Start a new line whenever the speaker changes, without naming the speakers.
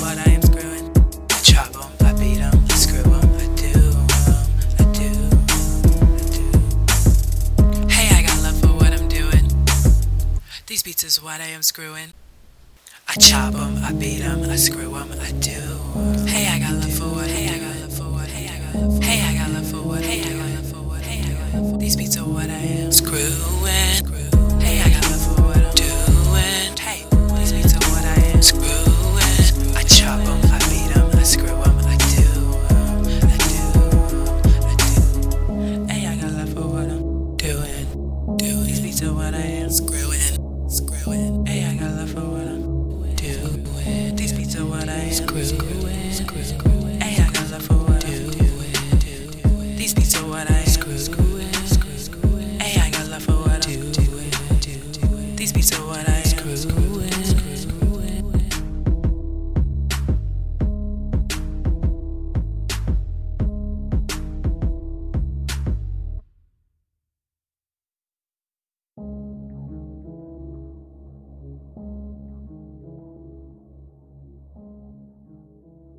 what I am screwing. I chop them, I beat them, I screw them, I do them, I do, I do. Hey, I got love for what I'm doing. These beats is what I am screwing. I chop them, I beat them, I screw them, I do. Hey, I got love for what, hey, I got love for what, hey, I got love for what, hey, I got love for what, hey, I got love for what, hey, I got love for what. These beats are what I am screwing. These beats are what I am screwing. Screwing. Hey, I got love for what I'm doing. These beats are what I am screwing. Screwing.